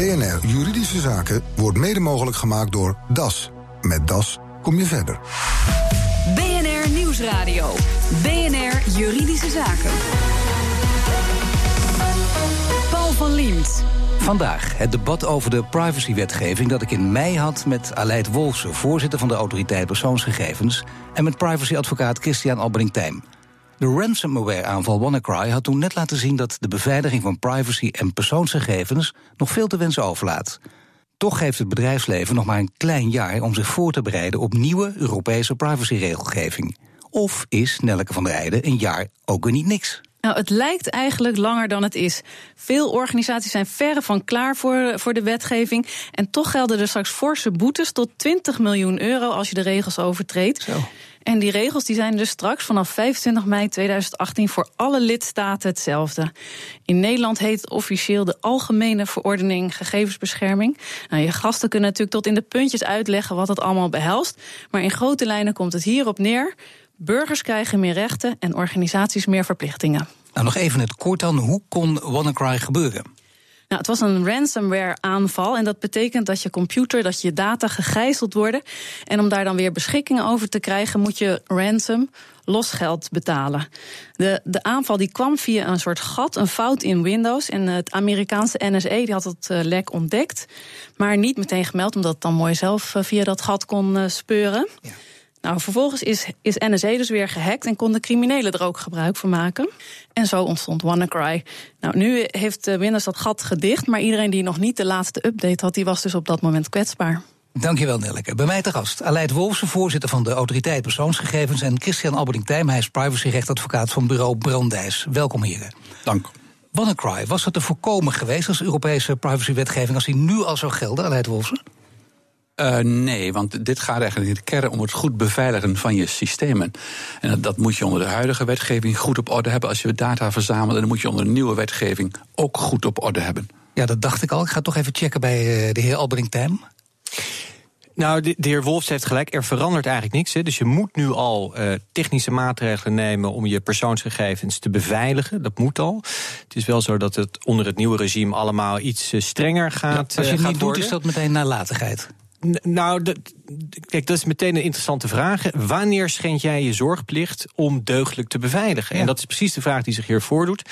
BNR Juridische Zaken wordt mede mogelijk gemaakt door DAS. Met DAS kom je verder. BNR Nieuwsradio. BNR Juridische Zaken. Paul van Liemt. Vandaag het debat over de privacywetgeving dat ik in mei had met Aleid Wolfsen, voorzitter van de Autoriteit Persoonsgegevens, en met privacyadvocaat Christian Albering-Tijm. De ransomware-aanval WannaCry had toen net laten zien dat de beveiliging van privacy en persoonsgegevens nog veel te wensen overlaat. Toch heeft het bedrijfsleven nog maar een klein jaar om zich voor te bereiden op nieuwe Europese privacyregelgeving. Of is Nelleke van der Eijden een jaar ook weer niet niks? Nou, het lijkt eigenlijk langer dan het is. Veel organisaties zijn verre van klaar voor, voor de wetgeving. En toch gelden er straks forse boetes tot 20 miljoen euro als je de regels overtreedt. Zo. En die regels die zijn dus straks vanaf 25 mei 2018 voor alle lidstaten hetzelfde. In Nederland heet het officieel de Algemene Verordening Gegevensbescherming. Nou, je gasten kunnen natuurlijk tot in de puntjes uitleggen wat het allemaal behelst. Maar in grote lijnen komt het hierop neer. Burgers krijgen meer rechten en organisaties meer verplichtingen. Nou, nog even het kort dan. Hoe kon WannaCry gebeuren? Nou, het was een ransomware-aanval en dat betekent dat je computer, dat je data gegijzeld worden. En om daar dan weer beschikkingen over te krijgen, moet je ransom, losgeld betalen. De, de aanval die kwam via een soort gat, een fout in Windows. En het Amerikaanse NSA die had het uh, lek ontdekt, maar niet meteen gemeld, omdat het dan mooi zelf uh, via dat gat kon speuren. Ja. Nou, vervolgens is, is NSA dus weer gehackt en konden criminelen er ook gebruik van maken. En zo ontstond WannaCry. Nou, nu heeft Windows dat gat gedicht, maar iedereen die nog niet de laatste update had, die was dus op dat moment kwetsbaar. Dankjewel, Nelleke. Bij mij te gast Aleid Wolfsen, voorzitter van de Autoriteit Persoonsgegevens... en Christian Alberding-Tijm, hij is privacyrechtadvocaat van bureau Brandijs. Welkom, heren. Dank. WannaCry, was het te voorkomen geweest als Europese privacywetgeving... als die nu al zou gelden, Aleid Wolfsen? Uh, nee, want dit gaat eigenlijk in de kern om het goed beveiligen van je systemen. En dat, dat, moet je onder de huidige wetgeving goed op orde hebben. Als je data verzamelt, dan moet je onder de nieuwe wetgeving ook goed op orde hebben. Ja, dat dacht ik al. Ik ga toch even checken bij uh, de heer Albering Tijm. Nou, de, heer Wolfs heeft gelijk. Er verandert eigenlijk niks. Hè. Dus je moet nu al uh, technische maatregelen nemen om je persoonsgegevens te beveiligen. Dat moet al. Het is wel zo dat het onder het nieuwe regime allemaal iets strenger gaat. Ja, als je het gaat niet worden. doet, is dat meteen nalatigheid. Nou, dat, kijk, dat is meteen een interessante vraag. Wanneer schend jij je zorgplicht om deugdelijk te beveiligen? Ja. En dat is precies de vraag die zich hier voordoet.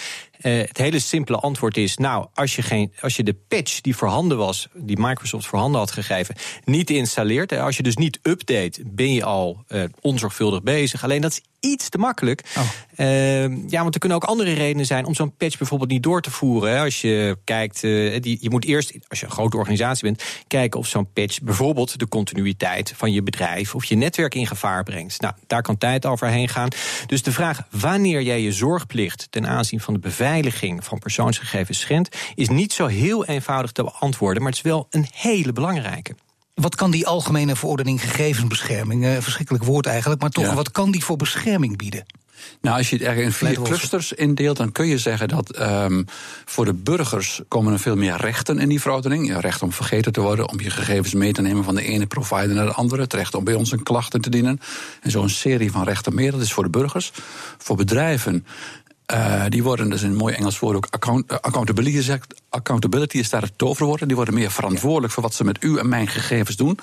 Uh, het hele simpele antwoord is: nou, als je, geen, als je de patch die voorhanden was, die Microsoft voorhanden had gegeven, niet installeert, als je dus niet update, ben je al uh, onzorgvuldig bezig. Alleen dat is iets te makkelijk. Oh. Uh, ja, want er kunnen ook andere redenen zijn om zo'n patch bijvoorbeeld niet door te voeren. Hè. Als je kijkt, die, je moet eerst, als je een grote organisatie bent, kijken of zo'n patch bijvoorbeeld de continuïteit van je bedrijf of je netwerk in gevaar brengt. Nou, daar kan tijd overheen gaan. Dus de vraag wanneer jij je zorgplicht ten aanzien van de beveiliging van persoonsgegevens schendt, is niet zo heel eenvoudig te beantwoorden, maar het is wel een hele belangrijke. Wat kan die algemene verordening gegevensbescherming, uh, verschrikkelijk woord eigenlijk, maar toch, ja. wat kan die voor bescherming bieden? Nou, als je het erg in vier clusters indeelt, dan kun je zeggen dat um, voor de burgers komen er veel meer rechten in die verordening. Recht om vergeten te worden, om je gegevens mee te nemen van de ene provider naar de andere. Het recht om bij ons een klacht in te dienen. En zo'n serie van rechten meer. Dat is voor de burgers. Voor bedrijven uh, die worden, dus in een mooi Engels woord ook account, uh, accountability. Accountability is daar het toverwoord. Die worden meer verantwoordelijk voor wat ze met u en mijn gegevens doen.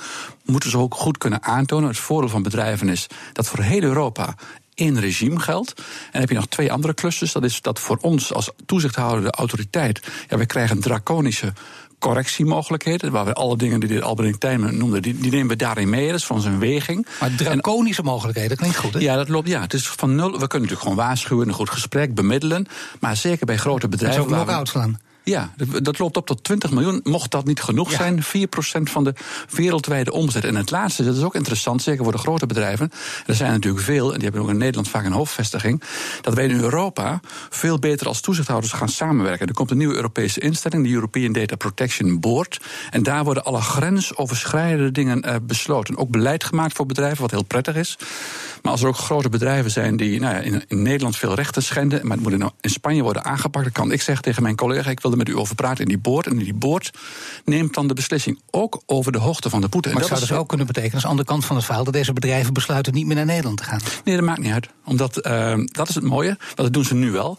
Moeten ze ook goed kunnen aantonen. Het voordeel van bedrijven is dat voor heel Europa één regime geldt. En dan heb je nog twee andere clusters. Dat is dat voor ons als toezichthoudende autoriteit. Ja, we krijgen draconische correctiemogelijkheden. Waar we alle dingen die de Albert Tijmen noemde, die, die, nemen we daarin mee. Dat is van zijn weging. Maar draconische en, mogelijkheden, klinkt goed, hè? Ja, dat loopt. Ja, het is van nul. We kunnen natuurlijk gewoon waarschuwen, een goed gesprek, bemiddelen. Maar zeker bij grote bedrijven. Zo ook uitslaan. Ja, dat loopt op tot 20 miljoen. Mocht dat niet genoeg ja. zijn, 4% van de wereldwijde omzet. En het laatste, dat is ook interessant, zeker voor de grote bedrijven. Er zijn natuurlijk veel, en die hebben ook in Nederland vaak een hoofdvestiging. Dat wij in Europa veel beter als toezichthouders gaan samenwerken. Er komt een nieuwe Europese instelling, de European Data Protection Board. En daar worden alle grensoverschrijdende dingen uh, besloten. Ook beleid gemaakt voor bedrijven, wat heel prettig is. Maar als er ook grote bedrijven zijn die nou ja, in, in Nederland veel rechten schenden, maar het moet nou in Spanje worden aangepakt, dan kan ik zeggen tegen mijn collega: ik wil met u over praten in die boord. En die boord neemt dan de beslissing ook over de hoogte van de boete. Maar dat zou dus ook kunnen betekenen, als andere kant van het verhaal, dat deze bedrijven besluiten niet meer naar Nederland te gaan. Nee, dat maakt niet uit. Omdat uh, dat is het mooie, want dat doen ze nu wel.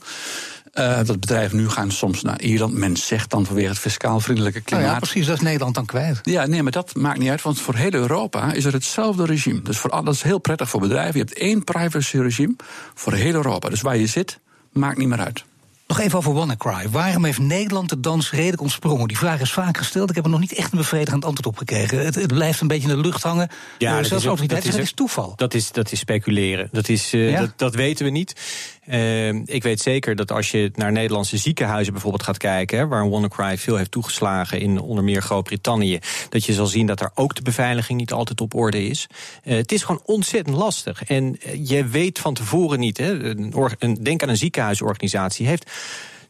Uh, dat bedrijven nu gaan soms naar Ierland. Men zegt dan vanwege het fiscaal vriendelijke klimaat. Nou ja, precies, dat is Nederland dan kwijt. Ja, nee, maar dat maakt niet uit, want voor heel Europa is er hetzelfde regime. Dus voor, dat is heel prettig voor bedrijven. Je hebt één privacy regime voor heel Europa. Dus waar je zit, maakt niet meer uit. Nog even over WannaCry. Waarom heeft Nederland de dans redelijk ontsprongen? Die vraag is vaak gesteld. Ik heb er nog niet echt een bevredigend antwoord op gekregen. Het, het blijft een beetje in de lucht hangen. Ja, uh, zelfs dat, is, dat is toeval. Dat is, dat is speculeren. Dat, is, uh, dat, dat, weten we niet. Uh, ik weet zeker dat als je naar Nederlandse ziekenhuizen bijvoorbeeld gaat kijken... Waar WannaCry veel heeft toegeslagen in onder meer Groot-Brittannië... dat je zal zien dat daar ook de beveiliging niet altijd op orde is. het is gewoon ontzettend lastig. En je weet van tevoren niet... Hè, een, denk aan een ziekenhuisorganisatie... heeft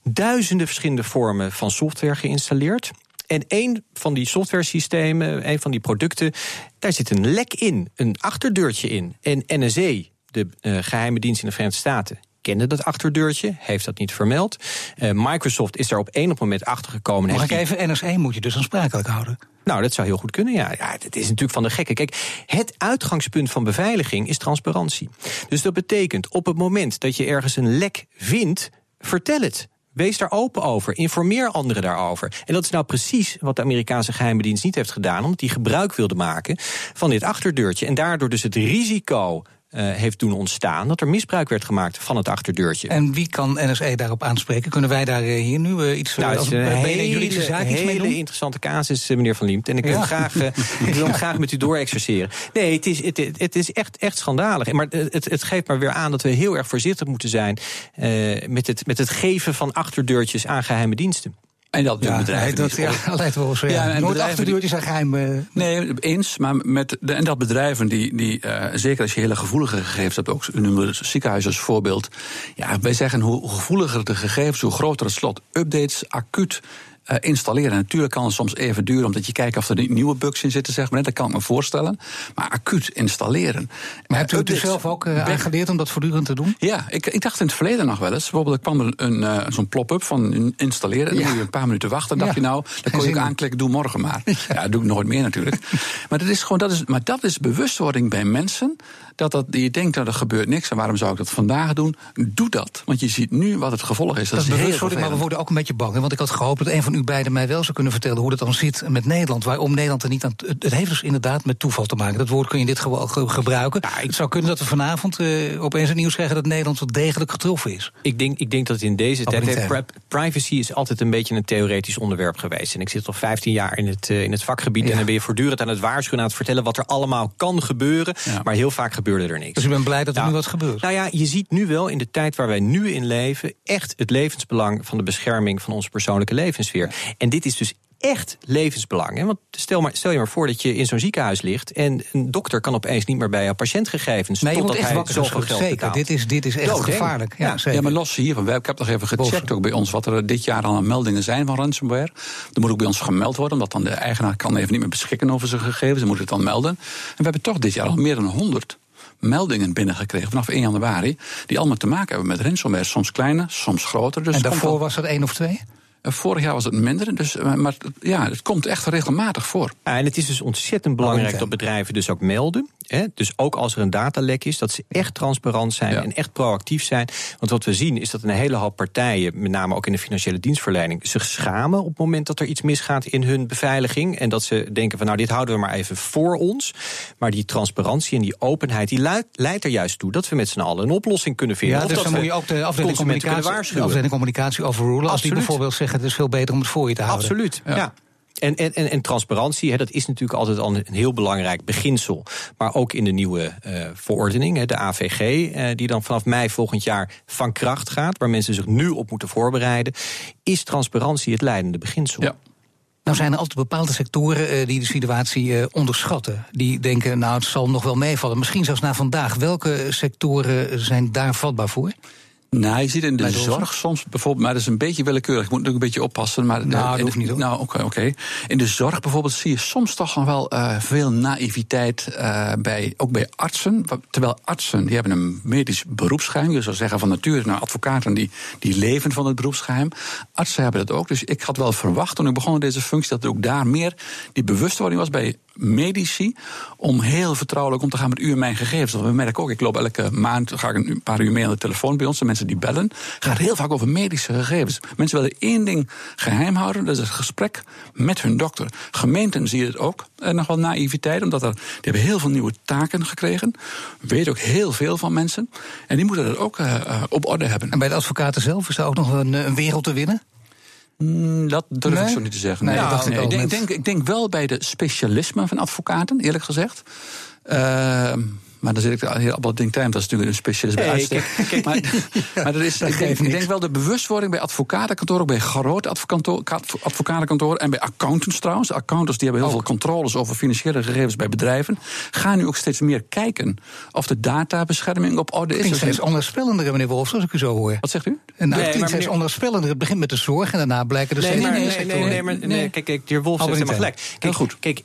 duizenden verschillende vormen van software geïnstalleerd. En een van die software-systemen, een van die producten, daar zit een lek in, een achterdeurtje in. En NSA, de uh, geheime dienst in de Verenigde Staten, kende dat achterdeurtje, heeft dat niet vermeld. Uh, Microsoft is daar op enig moment achter gekomen. Mag ik even, NSA moet je dus aansprakelijk houden? Nou, dat zou heel goed kunnen, ja. ja. Het is natuurlijk van de gekke. Kijk, het uitgangspunt van beveiliging is transparantie. Dus dat betekent, op het moment dat je ergens een lek vindt, vertel het. Wees daar open over. Informeer anderen daarover. En dat is nou precies wat de Amerikaanse geheime dienst niet heeft gedaan, omdat die gebruik wilde maken van dit achterdeurtje. En daardoor dus het risico heeft doen ontstaan dat er misbruik werd gemaakt van het achterdeurtje. En wie kan NSE daarop aanspreken? Kunnen wij daar uh, hier nu uh, iets nou, als, een hele, juridische zaak iets mee doen? interessante casus, meneer Van Liemt. En ik, ja. graag, ik wil hem graag met u doorexerceren. Nee, het is, het, het is echt, echt schandalig. Maar het, het geeft maar weer aan dat we heel erg voorzichtig moeten zijn met, het, met het geven van achterdeurtjes aan geheime diensten. En dat ja, bedrijven dat, ja, wel zo. Ja. ja Nooit achterdeurtjes zijn geheim. Uh, nee, eens. Maar met de, en dat bedrijven die, die uh, zeker als je hele gevoelige gegevens hebt, ook noemen we ziekenhuizen als voorbeeld. Ja, wij zeggen hoe gevoeliger de gegevens, hoe groter het slot. Updates, acuut uh, installeren. Natuurlijk kan het soms even duren, omdat je kijkt of er nieuwe bugs in zitten, zeg maar. Dat kan ik me voorstellen. Maar acuut installeren. Maar hebt u het zelf ook uh, aangeleerd om dat voortdurend te doen? Ja, ik, ik dacht in het verleden nog wel eens. Bijvoorbeeld, er kwam er een, zo'n plop-up van installeren. En dan moet je een paar minuten wachten. Dan dacht je nou, dan kon je ook aanklikken, doe morgen maar. Ja, ja dat doe ik nooit meer natuurlijk. maar, dat is gewoon, dat is, maar dat is bewustwording bij mensen dat, dat je denkt dat er gebeurt niks en waarom zou ik dat vandaag doen? Doe dat. Want je ziet nu wat het gevolg is. Dat, dat is heel maar we worden ook een beetje bang. Want ik had gehoopt dat een van u beiden mij wel zou kunnen vertellen hoe dat dan zit met Nederland. Waarom Nederland er niet aan. Het heeft dus inderdaad met toeval te maken. Dat woord kun je in dit geval gebruiken. Ja, Het zou kunnen dat we vanavond uh, opeens een nieuws krijgen dat Nederland wel degelijk getroffen is. Ik denk, ik denk dat in deze tijd. Privacy is altijd een beetje een theoretisch onderwerp geweest. En ik zit al 15 jaar in het, uh, in het vakgebied. En dan ben je voortdurend aan het waarschuwen, aan het vertellen wat er allemaal kan gebeuren. Ja. Maar heel vaak gebeurde er niks. Dus ik ben blij dat er nou, nu wat gebeurt. Nou ja, je ziet nu wel in de tijd waar wij nu in leven... echt het levensbelang van de bescherming van onze persoonlijke levenssfeer. En dit is dus echt levensbelang. Hè? Want stel, maar, stel je maar voor dat je in zo'n ziekenhuis ligt... en een dokter kan opeens niet meer bij jouw patiëntgegevens... Nee, je moet echt wakker zoveel geld zeker. Dit is, dit is echt Dood, gevaarlijk. Ja, ja, maar los hiervan. Ik heb nog even gecheckt ook bij ons... wat er dit jaar al aan meldingen zijn van ransomware. Er moet ook bij ons gemeld worden... omdat dan de eigenaar kan even niet meer beschikken over zijn gegevens. Ze moet het dan melden. En we hebben toch dit jaar al meer dan 100 meldingen binnengekregen vanaf 1 januari. Die allemaal te maken hebben met ransomware. Soms kleine, soms groter. Dus en daarvoor was dat één of twee? Eh, vorig jaar was het minder, dus, eh, maar ja, het komt echt regelmatig voor. en het is dus ontzettend belangrijk dat bedrijven dus ook melden. Hè? Dus ook als er een datalek is, dat ze echt transparant zijn en echt proactief zijn. Want wat we zien is dat een hele hoop partijen, met name ook in de financiële dienstverlening, zich schamen op het moment dat er iets misgaat in hun beveiliging. En dat ze denken van nou, dit houden we maar even voor ons. Maar die transparantie en die openheid, die leidt, leidt er juist toe dat we met z'n allen een oplossing kunnen vinden. Ja, dus dat dan moet je ook de afdeling communicatie, de afdeling communicatie overrulen. Als die bijvoorbeeld zeggen het is veel beter om het voor je te houden. Absoluut, ja. En, en, en, transparantie, hè, dat is natuurlijk altijd al een heel belangrijk beginsel. Maar ook in de nieuwe uh, verordening, hè, de AVG, uh, eh, die dan vanaf mei volgend jaar van kracht gaat, waar mensen zich nu op moeten voorbereiden, is transparantie het leidende beginsel. Ja. Nou zijn er altijd bepaalde sectoren uh, die de situatie uh, onderschatten. Die denken, nou het zal nog wel meevallen. Misschien zelfs na vandaag. Welke sectoren zijn daar vatbaar voor? Nou, je ziet in de zorg soms bijvoorbeeld, maar dat is een beetje willekeurig. Ik moet natuurlijk een beetje oppassen. Maar nou, dat hoeft niet. Nou, oké, oké. In de zorg bijvoorbeeld zie je soms toch nog wel uh, veel naïviteit uh, bij, ook bij artsen. Terwijl artsen, die hebben een medisch beroepsgeheim. Je zou zeggen van nature, nou, advocaten die, die leven van het beroepsgeheim. Artsen hebben dat ook. Dus ik had wel verwacht toen ik begon in deze functie dat er ook daar meer die bewustwording was bij medici om heel vertrouwelijk om te gaan met u en mijn gegevens. We merken ook, ik loop elke maand, ga ik een paar uur mee aan de telefoon bij ons, de mensen die bellen. gaat heel vaak over medische gegevens. Mensen willen één ding geheim houden, dat is het gesprek met hun dokter. Gemeenten zien het ook, en nog wel naïviteit, omdat er, die hebben heel veel nieuwe taken gekregen. Weten ook heel veel van mensen. En die moeten dat ook uh, op orde hebben. En bij de advocaten zelf is daar ook nog een, een wereld te winnen? Mm, dat durf ik zo niet te zeggen. Nee, nee, ik, denk, ik, denk, ik, denk, wel bij de specialisme van advocaten, eerlijk gezegd. Uh, maar dan zit ik hier op dat ding dat is natuurlijk een specialist bij uitstek. Maar, maar dat is, ik, denk, ik denk wel de bewustwording bij advocatenkantoren, ook bij grote advocatenkantoren en bij accountants trouwens. Accountants die hebben heel veel controles over financiële gegevens bij bedrijven. Gaan nu ook steeds meer kijken of de databescherming op orde is. Het steeds onderspellender, meneer Wolfs, als ik u zo hoor. Wat zegt u? En nou, het steeds onderspellender. Het begint met de zorg en daarna blijken de nee, nee, nee, nee, nee, nee, nee, kijk, kijk, de heer Wolfs heeft helemaal gelijk. Kijk, goed. Kijk,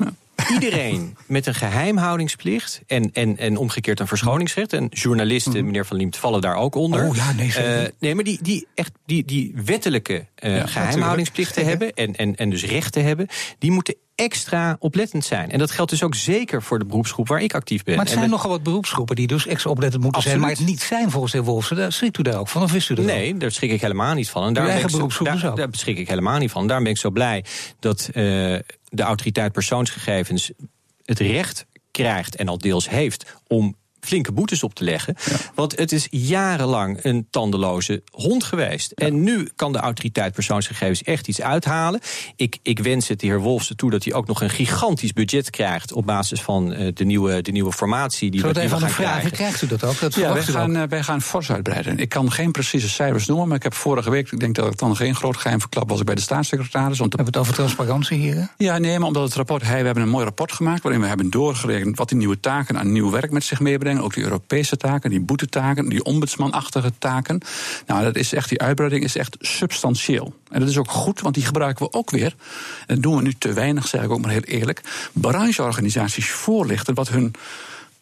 iedereen met een geheimhoudingsplicht en, en, en omgekeerd een verschoningsrecht. En journalisten, mm meneer Van Liemt, vallen daar ook onder. Oh ja, nee, uh, nee maar die, die, echt, die, die wettelijke uh, geheimhoudingsplichten hebben en, en, en dus rechten hebben, die moeten extra oplettend zijn. En dat geldt dus ook zeker voor de beroepsgroep waar ik actief ben. Maar het zijn nogal wat beroepsgroepen die dus extra oplettend moeten zijn, maar het niet zijn volgens de heer Wolfsen. Daar schrikt u daar ook van, of wist u dat Nee, daar schrik ik helemaal niet van. En daar, eigen beroepsgroep daar, dus daar ik helemaal niet van. Daarom ben ik zo blij dat uh, de autoriteit persoonsgegevens het recht krijgt en al deels heeft om flinke boetes op te leggen. Ja. Want het is jarenlang een tandeloze hond geweest. Ja. En nu kan de autoriteit persoonsgegevens echt iets uithalen. Ik, ik wens het de heer Wolfsen toe dat hij ook nog een gigantisch budget krijgt... op basis van uh, de, nieuwe, de nieuwe formatie die Zo we, we gaan vragen, krijgen. Krijgt u dat ook? Dat ja, wij gaan, uh, wij gaan fors uitbreiden. Ik kan geen precieze cijfers noemen, maar ik heb vorige week... ik denk dat ik dan geen groot geheim verklap was bij de staatssecretaris. Hebben we het over transparantie hier? Hè? Ja, nee, maar omdat het rapport... Hey, we hebben een mooi rapport gemaakt waarin we hebben doorgerekend... wat die nieuwe taken aan nieuw werk met zich meebrengen. Ook die Europese taken, die boetetaken, die ombudsmanachtige taken. Nou, dat is echt, die uitbreiding is echt substantieel. En dat is ook goed, want die gebruiken we ook weer. En dat doen we nu te weinig, zeg ik ook maar heel eerlijk. Brancheorganisaties voorlichten wat hun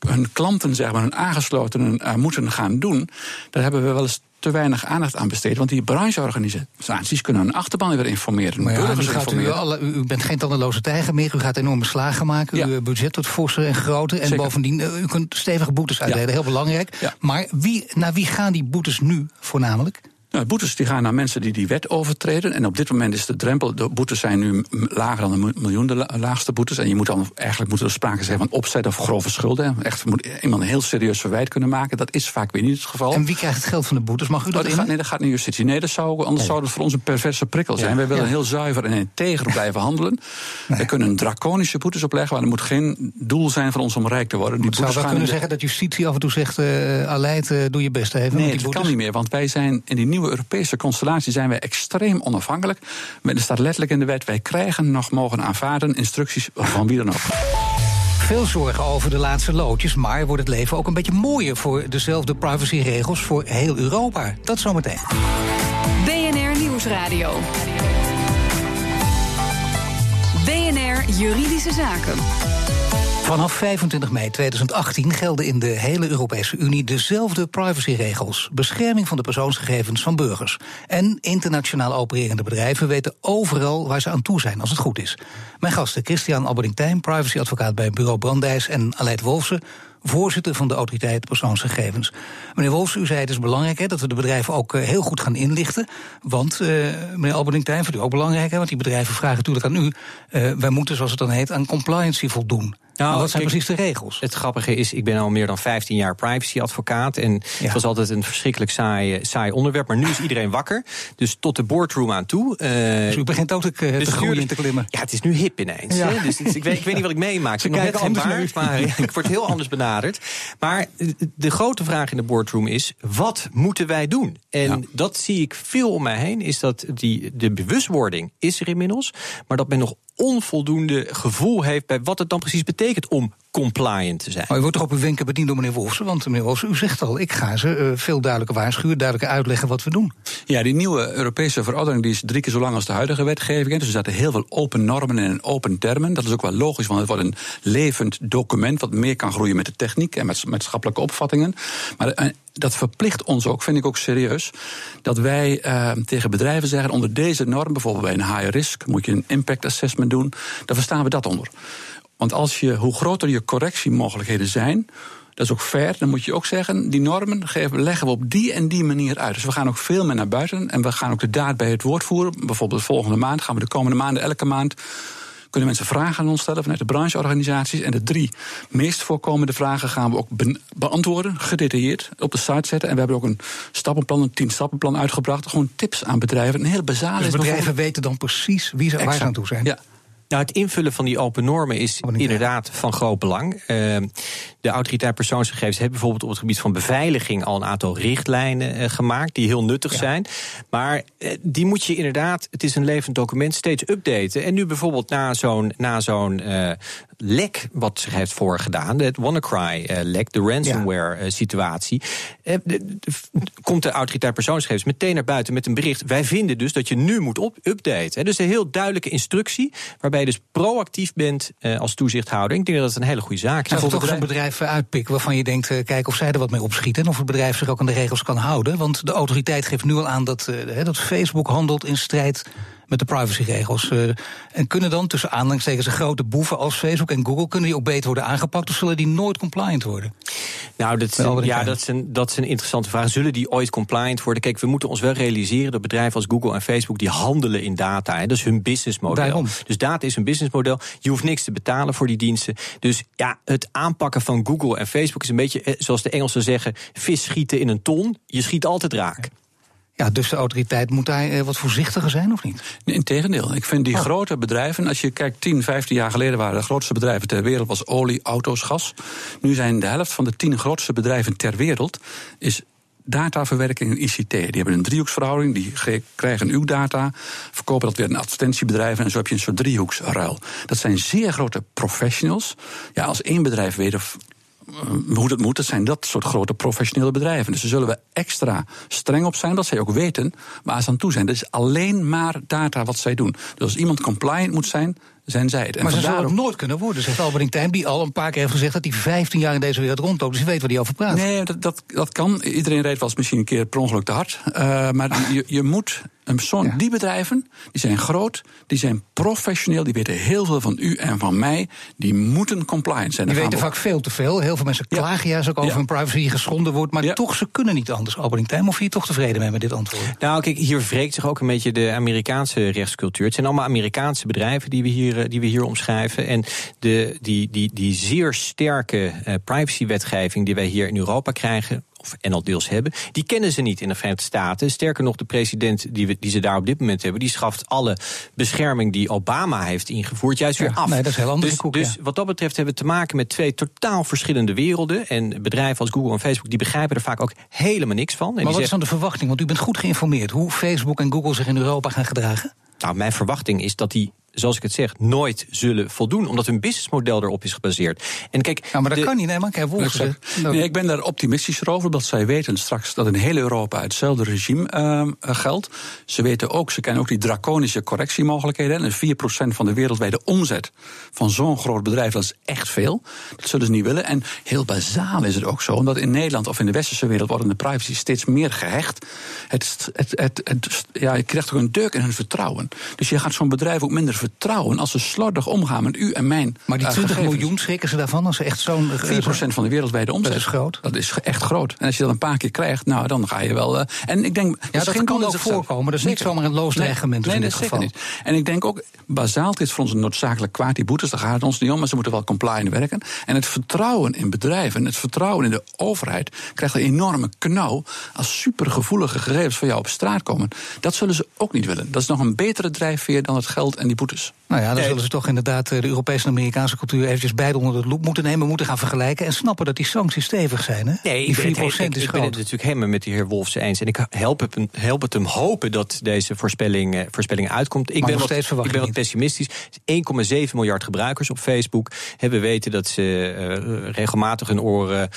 hun klanten, zeg maar, hun aangeslotenen uh, moeten gaan doen. Daar hebben we wel eens te weinig aandacht aan besteed. Want die brancheorganisaties kunnen hun achterban weer informeren. Maar ja, gaat u, alle, u bent geen tandeloze tijger meer. U gaat enorme slagen maken. Ja. Uw budget wordt forser en groter. En Zeker. bovendien, u kunt stevige boetes uitdelen. Ja. Heel belangrijk. Maar wie, naar wie gaan die boetes nu voornamelijk? Nou, boetes die gaan naar mensen die die wet overtreden. En op dit moment is de drempel, de boetes zijn nu lager dan een miljoen, de laagste boetes. En je moet dan, eigenlijk moet er sprake zijn van opzet of grove schulden. Echt moet iemand een heel serieus verwijt kunnen maken. Dat is vaak weer niet het geval. En wie krijgt het geld van de boetes? Mag u dat, oh, dat gaat, Nee, dat gaat naar justitie. Nee, dat zou, anders nee. zou dat voor ons een perverse prikkel zijn. Ja. Wij willen ja. heel zuiver en integer blijven handelen. Nee. We kunnen draconische boetes opleggen, maar er moet geen doel zijn van ons om rijk te worden. Die zou wel kunnen de... zeggen dat justitie af en toe zegt, uh, Aleid, uh, doe je best even. Nee, dat kan niet meer, want wij zijn in die nieuwe Europese constellatie zijn wij extreem onafhankelijk. Er staat letterlijk in de wet: wij krijgen nog mogen aanvaarden instructies van wie dan ook. Veel zorgen over de laatste loodjes, maar wordt het leven ook een beetje mooier voor dezelfde privacyregels voor heel Europa. Dat zometeen. BNR Nieuwsradio. BNR Juridische Zaken. Vanaf 25 mei 2018 gelden in de hele Europese Unie dezelfde privacyregels. Bescherming van de persoonsgegevens van burgers. En internationaal opererende bedrijven weten overal waar ze aan toe zijn als het goed is. Mijn gasten Christian Alberding-Tijn, privacyadvocaat bij bureau Brandijs... en Aleid Wolfsen, voorzitter van de autoriteit persoonsgegevens. Meneer Wolfs, u zei het is belangrijk hè, dat we de bedrijven ook uh, heel goed gaan inlichten. Want, uh, meneer Alberding-Tijn, vindt u ook belangrijk, hè, want die bedrijven vragen natuurlijk aan u... Uh, wij moeten, zoals het dan heet, aan compliancy voldoen. Nou, wat zijn precies de regels? Het grappige is, ik ben al meer dan 15 jaar privacyadvocaat. En ja. het was altijd een verschrikkelijk saai, saai onderwerp. Maar nu is iedereen wakker. Dus tot de boardroom aan toe. Uh, dus u begint ook te, te groeien en te klimmen. Ja, het is nu hip ineens. Ja. Hè? Dus, dus ik, weet, ik weet niet wat ik meemaak. Ik heb nog net geen baard, maar ik word heel anders benaderd. Maar de grote vraag in de boardroom is, wat moeten wij doen? En ja. dat zie ik veel om mij heen, is dat die, de bewustwording is er inmiddels. Maar dat men nog onvoldoende gevoel heeft bij wat het dan precies betekent om compliant te zijn. Maar u wordt toch op uw wenken bediend door meneer Wolfsen? Want meneer Wolfsen, u zegt al, ik ga ze uh, veel duidelijker waarschuwen, duidelijker uitleggen wat we doen. Ja, die nieuwe Europese verordening die is drie keer zo lang als de huidige wetgeving. Dus er zaten heel veel open normen en open termen. Dat is ook wel logisch, want het wordt een levend document wat meer kan groeien met de techniek en met maatschappelijke opvattingen. Maar uh, dat verplicht ons ook, vind ik ook serieus, dat wij uh, tegen bedrijven zeggen: onder deze norm, bijvoorbeeld bij een high risk, moet je een impact assessment doen. Daar verstaan we dat onder Want als je, hoe groter je correctiemogelijkheden zijn, dat is ook fair. Dan moet je ook zeggen, die normen geven, leggen we op die en die manier uit. Dus we gaan ook veel meer naar buiten. En we gaan ook de daad bij het woord voeren. Bijvoorbeeld volgende maand gaan we de komende maanden elke maand kunnen mensen vragen aan ons stellen vanuit de brancheorganisaties. En de drie meest voorkomende vragen gaan we ook beantwoorden, gedetailleerd op de site zetten. En we hebben ook een stappenplan, een tien stappenplan uitgebracht. Gewoon tips aan bedrijven. Een heel basale. Dus bedrijven weten dan precies wie ze waar ze aan toe zijn. Ja. Nou, het invullen van die open normen is inderdaad van groot belang. Uh, de autoriteit persoonsgegevens hebben bijvoorbeeld op het gebied van beveiliging al een aantal richtlijnen uh, gemaakt die heel nuttig zijn. Maar uh, die moet je inderdaad, het is een levend document, steeds updaten. En nu bijvoorbeeld na zo'n na zo'n uh, lek wat zich heeft voorgedaan, het WannaCry-lek, de ransomware-situatie, komt de autoriteit persoonsgegevens meteen naar buiten met een bericht. Wij vinden dus dat je nu moet op updaten. Dus een heel duidelijke instructie waarbij je dus proactief bent uh, als toezichthouder. Ik denk dat dat een hele goede zaak is. En toch zo'n bedrijf uitpikken waarvan je denkt, uh, kijk of zij er wat mee opschieten... en of het bedrijf zich ook aan de regels kan houden. Want de autoriteit geeft nu al aan dat, uh, dat Facebook handelt in strijd met de privacyregels. Uh, en kunnen dan tussen aanhalingstekens grote boeven als Facebook en Google... kunnen die ook beter worden aangepakt of zullen die nooit compliant worden? Nou, dat, ja, dat is, een, dat is een interessante vraag. Zullen die ooit compliant worden? Kijk, we moeten ons wel realiseren dat bedrijven als Google en Facebook... die handelen in data. Hè. Dat is hun businessmodel. Daarom. Dus data is hun businessmodel. Je hoeft niks te betalen voor die diensten. Dus ja, het aanpakken van Google en Facebook is een beetje... Eh, zoals de Engelsen zeggen, vis schieten in een ton. Je schiet altijd raak. Ja, dus de autoriteit moet daar eh, wat voorzichtiger zijn, of niet? Integendeel. Ik vind die oh. grote bedrijven, als je kijkt, 10, 15 jaar geleden waren de grootste bedrijven ter wereld was olie, auto's, gas. Nu zijn de helft van de 10 grootste bedrijven ter wereld is dataverwerking en ICT. Die hebben een driehoeksverhouding, die krijgen uw data, verkopen dat weer aan advertentiebedrijven en zo heb je een soort driehoeksruil. Dat zijn zeer grote professionals. Ja, als één bedrijf weet of hoe dat moet, dat zijn dat soort grote professionele bedrijven. Dus daar zullen we extra streng op zijn, dat zij ook weten waar ze aan toe zijn. Dat is alleen maar data wat zij doen. Dus als iemand compliant moet zijn, zijn zij het. En maar ze zullen het nooit kunnen worden, zegt Albert Tijn, die al een paar keer heeft gezegd dat hij 15 jaar in deze wereld rondloopt. Dus hij weet waar hij over praat. Nee, dat, dat, dat kan. Iedereen reed wel eens misschien een keer per ongeluk te hard. Uh, maar je, je moet een persoon, die bedrijven, die zijn groot, die zijn professioneel, die weten heel veel van u en van mij. Die moeten compliant zijn. Die weten vaak veel te veel. Heel veel mensen klagen juist ook over hun privacy die geschonden wordt. Maar toch, ze kunnen niet anders, Albert Tijn. Of je toch tevreden bent met dit antwoord? Nou, kijk, hier wreekt zich ook een beetje de Amerikaanse rechtscultuur. Het zijn allemaal Amerikaanse bedrijven die we hier eh, die we hier omschrijven. En de, die, die, die zeer sterke uh, privacywetgeving die wij hier in Europa krijgen, of en al deels hebben, die kennen ze niet in de Verenigde Staten. Sterker nog, de president die, we, die ze daar op dit moment hebben, die schaft alle bescherming die Obama heeft ingevoerd juist weer af. Nee, dat is heel anders. Dus, koek, dus wat dat betreft hebben we te maken met twee totaal verschillende werelden. En bedrijven als Google en Facebook die begrijpen er vaak ook helemaal niks van. En maar wat is dan de verwachting? Want u bent goed geïnformeerd hoe Facebook en Google zich in Europa gaan gedragen. Nou, mijn verwachting is dat die zoals ik het zeg, nooit zullen voldoen. Omdat hun businessmodel erop is gebaseerd. En kijk, ja, maar dat kan niet, nee, maar kijk, ik, nee, ik ben daar optimistisch over, dat zij weten straks dat in heel Europa hetzelfde regime uh, geldt. Ze weten ook, ze kennen ook die draconische correctiemogelijkheden. En 4% van de wereldwijde omzet van zo'n groot bedrijf, dat is echt veel. Dat zullen ze niet willen. En heel bazaal is het ook zo, omdat in Nederland of in de westerse wereld worden de privacy steeds meer gehecht. Het, het, het, het, ja, je krijgt ook een deuk in hun vertrouwen. Dus je gaat zo'n bedrijf ook minder vertrouwen als ze slordig omgaan met u en mijn. Maar die 20 uh, miljoen schrikken ze daarvan als ze echt zo'n. 4% van de wereldwijde omzet. Dat is groot. Dat is echt groot. En als je dat een paar keer krijgt, nou dan ga je wel. Uh, en ik denk. Ja, dat, kan ook voorkomen. Dat is niet zomaar een loos dreigement nee, in dit geval. Niet. En ik denk ook, bazaal is voor ons een noodzakelijk kwaad. Die boetes, daar gaat het ons niet om, maar ze moeten wel compliant werken. En het vertrouwen in bedrijven, het vertrouwen in de overheid, krijgt een enorme knauw als supergevoelige gegevens van jou op straat komen. Dat zullen ze ook niet willen. Dat is nog een betere drijfveer dan het geld en die boetes. Nou ja, dan zullen ze toch inderdaad eh, de Europese en Amerikaanse cultuur eventjes beide onder de loep moeten nemen, moeten gaan vergelijken en snappen dat die sancties stevig zijn. Hè? Nee, die 4% ik, is ik, ik ben het natuurlijk helemaal met de heer Wolfs eens. En ik help het, help het hem hopen dat deze voorspelling, uh, voorspelling uitkomt. Ik ben, wat, ik ben wat pessimistisch. 1,7 miljard gebruikers op Facebook hebben weten dat ze uh, regelmatig hun oren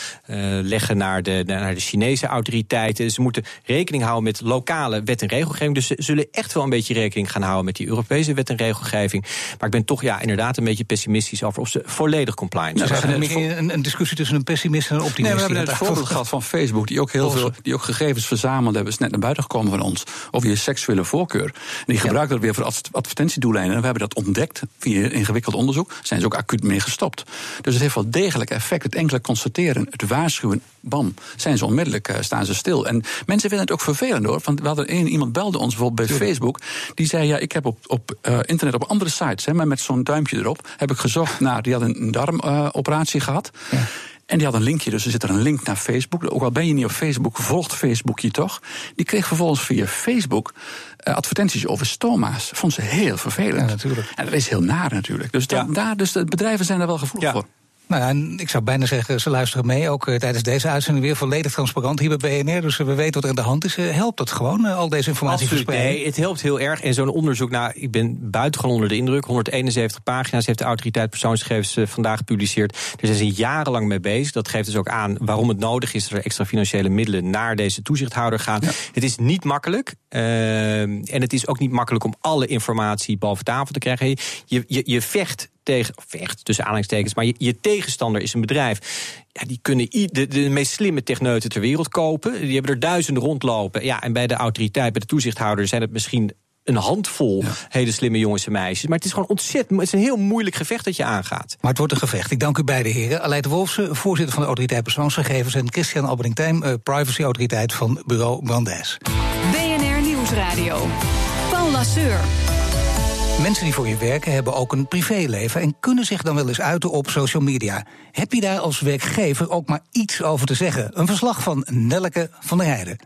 leggen naar de, naar de Chinese autoriteiten. Ze moeten rekening houden met lokale wet en regelgeving. Dus ze zullen echt wel een beetje rekening gaan houden met die Europese wet en regelgeving regelgeving. Maar ik ben toch ja, inderdaad een beetje pessimistisch over of ze volledig compliant zijn. Nou, we hebben een, een, discussie tussen een pessimist en een optimist. Nee, we hebben het voorbeeld gehad van Facebook, die ook heel veel die ook gegevens verzamelde, hebben, is net naar buiten gekomen van ons, over je seksuele voorkeur. En die gebruiken dat weer voor advertentiedoeleinden. En we hebben dat ontdekt via ingewikkeld onderzoek, zijn ze ook acuut mee gestopt. Dus het heeft wel degelijk effect. Het enkele constateren, het waarschuwen, bam, zijn ze onmiddellijk, uh, staan ze stil. En mensen vinden het ook vervelend hoor. Want we hadden één, iemand belde ons bijvoorbeeld bij Facebook, die zei: Ja, ik heb op, op uh, internet op andere sites, hè, maar met zo'n duimpje erop, heb ik gezocht naar, die had een darmoperatie uh, gehad. Ja. En die had een linkje, dus er zit er een link naar Facebook. Ook al ben je niet op Facebook, volgt Facebook je toch. Die kreeg vervolgens via Facebook uh, advertenties over stoma's. Vond ze heel vervelend. Ja, natuurlijk. En dat is heel naar natuurlijk. Dus, ja. daar, dus de bedrijven zijn er wel gevoelig ja. voor. Nou, en ik zou bijna zeggen, ze luisteren mee, ook uh, tijdens deze uitzending weer volledig transparant hier bij BNR. Dus uh, we weten wat er aan de hand is. Uh, helpt dat gewoon, al deze informatie verspreiden? Nee, het helpt heel erg. En zo'n onderzoek, nou, ik ben buitengewoon onder de indruk. 171 pagina's heeft de autoriteit persoonsgegevens vandaag gepubliceerd. Daar zijn ze jarenlang mee bezig. Dat geeft dus ook aan waarom het nodig is dat er extra financiële middelen naar deze toezichthouder gaan. Ja. Het is niet makkelijk. en het is ook niet makkelijk om alle informatie boven tafel te krijgen. Je, je, je vecht tegen, vecht tussen aanhalingstekens, maar je, je, tegenstander is een bedrijf. Ja, die kunnen de, de meest slimme techneuten ter wereld kopen. Die hebben er duizenden rondlopen. Ja, en bij de autoriteit, bij de toezichthouder, zijn het misschien een handvol ja. hele slimme jongens en meisjes. Maar het is gewoon ontzettend. Het is een heel moeilijk gevecht dat je aangaat. Maar het wordt een gevecht. Ik dank u beide heren. Aleid Wolfsen, voorzitter van de Autoriteit Persoonsgegevens. En Christian Albering-Tijm, uh, privacyautoriteit van Bureau Brandes. BNR Nieuwsradio. Paul Lasseur. Mensen die voor je werken hebben ook een privéleven en kunnen zich dan wel eens uiten op social media. Heb je daar als werkgever ook maar iets over te zeggen? Een verslag van Nelleke van der Heijden.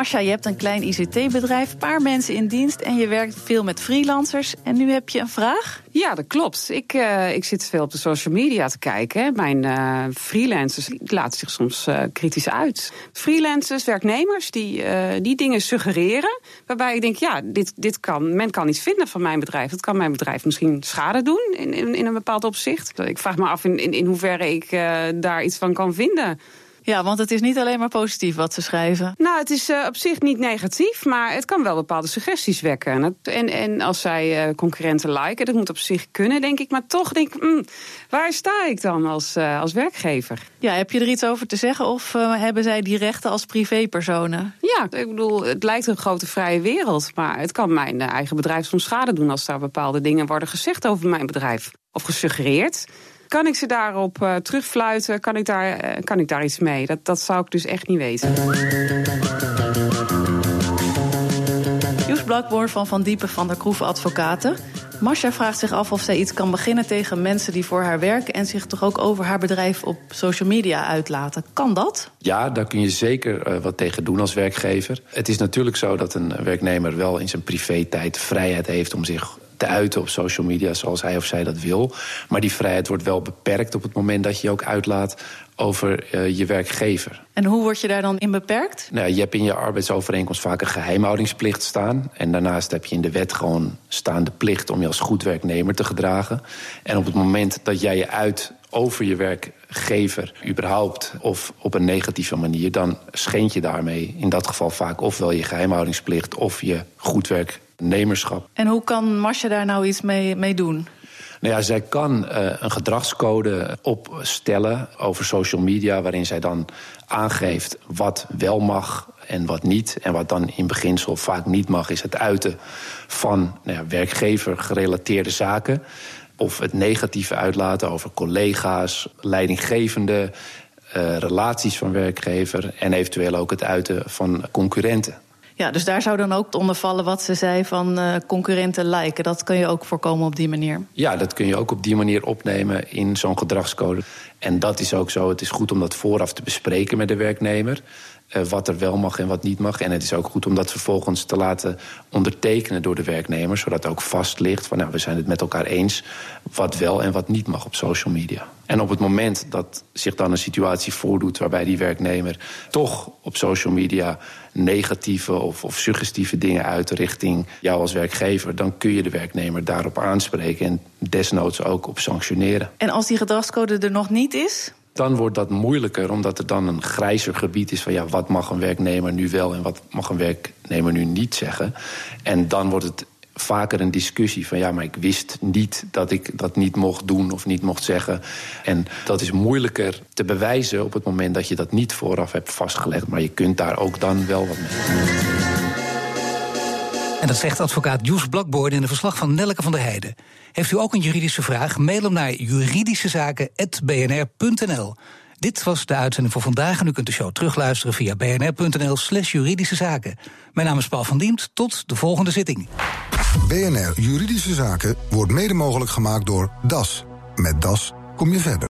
Marcia, je hebt een klein ICT-bedrijf, paar mensen in dienst en je werkt veel met freelancers. En nu heb je een vraag? Ja, dat klopt. Ik, uh, ik zit veel op de social media te kijken. Mijn uh, freelancers laten zich soms uh, kritisch uit. Freelancers, werknemers, die, die dingen suggereren. Waarbij ik denk, ja, dit, dit kan, men kan iets vinden van mijn bedrijf. Dat kan mijn bedrijf misschien schade doen in, in, in een bepaald opzicht. Ik vraag me af in, in, in hoeverre ik daar iets van kan vinden. Ja, want het is niet alleen maar positief wat ze schrijven. Nou, het is uh, op zich niet negatief, maar het kan wel bepaalde suggesties wekken. En, en als zij uh, concurrenten liken, dat moet op zich kunnen, denk ik. Maar toch denk ik, mm, waar sta ik dan als, uh, als werkgever? Ja, heb je er iets over te zeggen of hebben zij die rechten als privépersonen? Ja, ik bedoel, het lijkt een grote vrije wereld. Maar het kan mijn eigen bedrijf soms schade doen als daar bepaalde dingen worden gezegd over mijn bedrijf. Of gesuggereerd. Kan ik ze daarop uh, terugfluiten? Kan ik, daar, uh, kan ik daar iets mee? Dat, dat zou ik dus echt niet weten. Joes van Van Diepen van der Kroeven Advocaten. Marcia vraagt zich af of zij iets kan beginnen tegen mensen die voor haar werken en zich toch ook over haar bedrijf op social media uitlaten. Kan dat? Ja, daar kun je zeker uh, wat tegen doen als werkgever. Het is natuurlijk zo dat een werknemer wel in zijn privé-tijd vrijheid heeft om zich te uiten op social media zoals hij of zij dat wil. Maar die vrijheid wordt wel beperkt op het moment dat je je ook uitlaat over uh, je werkgever. En hoe word je daar dan in beperkt? Nou, je hebt in je arbeidsovereenkomst vaak een geheimhoudingsplicht staan. En daarnaast heb je in de wet gewoon staande plicht om je als goed werknemer te gedragen. En op het moment dat jij je uit over je werkgever überhaupt of op een negatieve manier, dan schend je daarmee in dat geval vaak ofwel je geheimhoudingsplicht of je goed En hoe kan Marcia daar nou iets mee, mee doen? Nou ja, zij kan uh, een gedragscode opstellen over social media, waarin zij dan aangeeft wat wel mag en wat niet. En wat dan in beginsel vaak niet mag, is het uiten van nou ja, werkgever gerelateerde zaken. Of het negatieve uitlaten over collega's, leidinggevende, uh, relaties van werkgever en eventueel ook het uiten van concurrenten. Ja, dus daar zou dan ook onder vallen wat ze zei van uh, concurrenten lijken. Dat kun je ook voorkomen op die manier. Ja, dat kun je ook op die manier opnemen in zo'n gedragscode. En dat is ook zo. Het is goed om dat vooraf te bespreken met de werknemer. Uh, wat er wel mag en wat niet mag. En het is ook goed om dat vervolgens te laten ondertekenen door de werknemer. Zodat ook vast ligt van nou, we zijn het met elkaar eens wat wel en wat niet mag op social media. En op het moment dat zich dan een situatie voordoet waarbij die werknemer toch op social media negatieve of, of suggestieve dingen uit richting jou als werkgever, dan kun je de werknemer daarop aanspreken en desnoods ook op sanctioneren. En als die gedragscode er nog niet is? dan wordt dat moeilijker, omdat er dan een grijzer gebied is van ja, wat mag een werknemer nu wel en wat mag een werknemer nu niet zeggen. En dan wordt het vaker een discussie van ja, maar ik wist niet dat ik dat niet mocht doen of niet mocht zeggen. En dat is moeilijker te bewijzen op het moment dat je dat niet vooraf hebt vastgelegd. Maar je kunt daar ook dan wel wat mee. En dat zegt advocaat Joes Blakboord in een verslag van Nelke van der Heijden. Heeft u ook een juridische vraag? Mail hem naar juridischezaken.bnr.nl. Dit was de uitzending voor vandaag en u kunt de show terugluisteren via bnr.nl slash juridische zaken. Mijn naam is Paul van Diemt, tot de volgende zitting. BNR Juridische Zaken wordt mede mogelijk gemaakt door DAS. Met DAS kom je verder.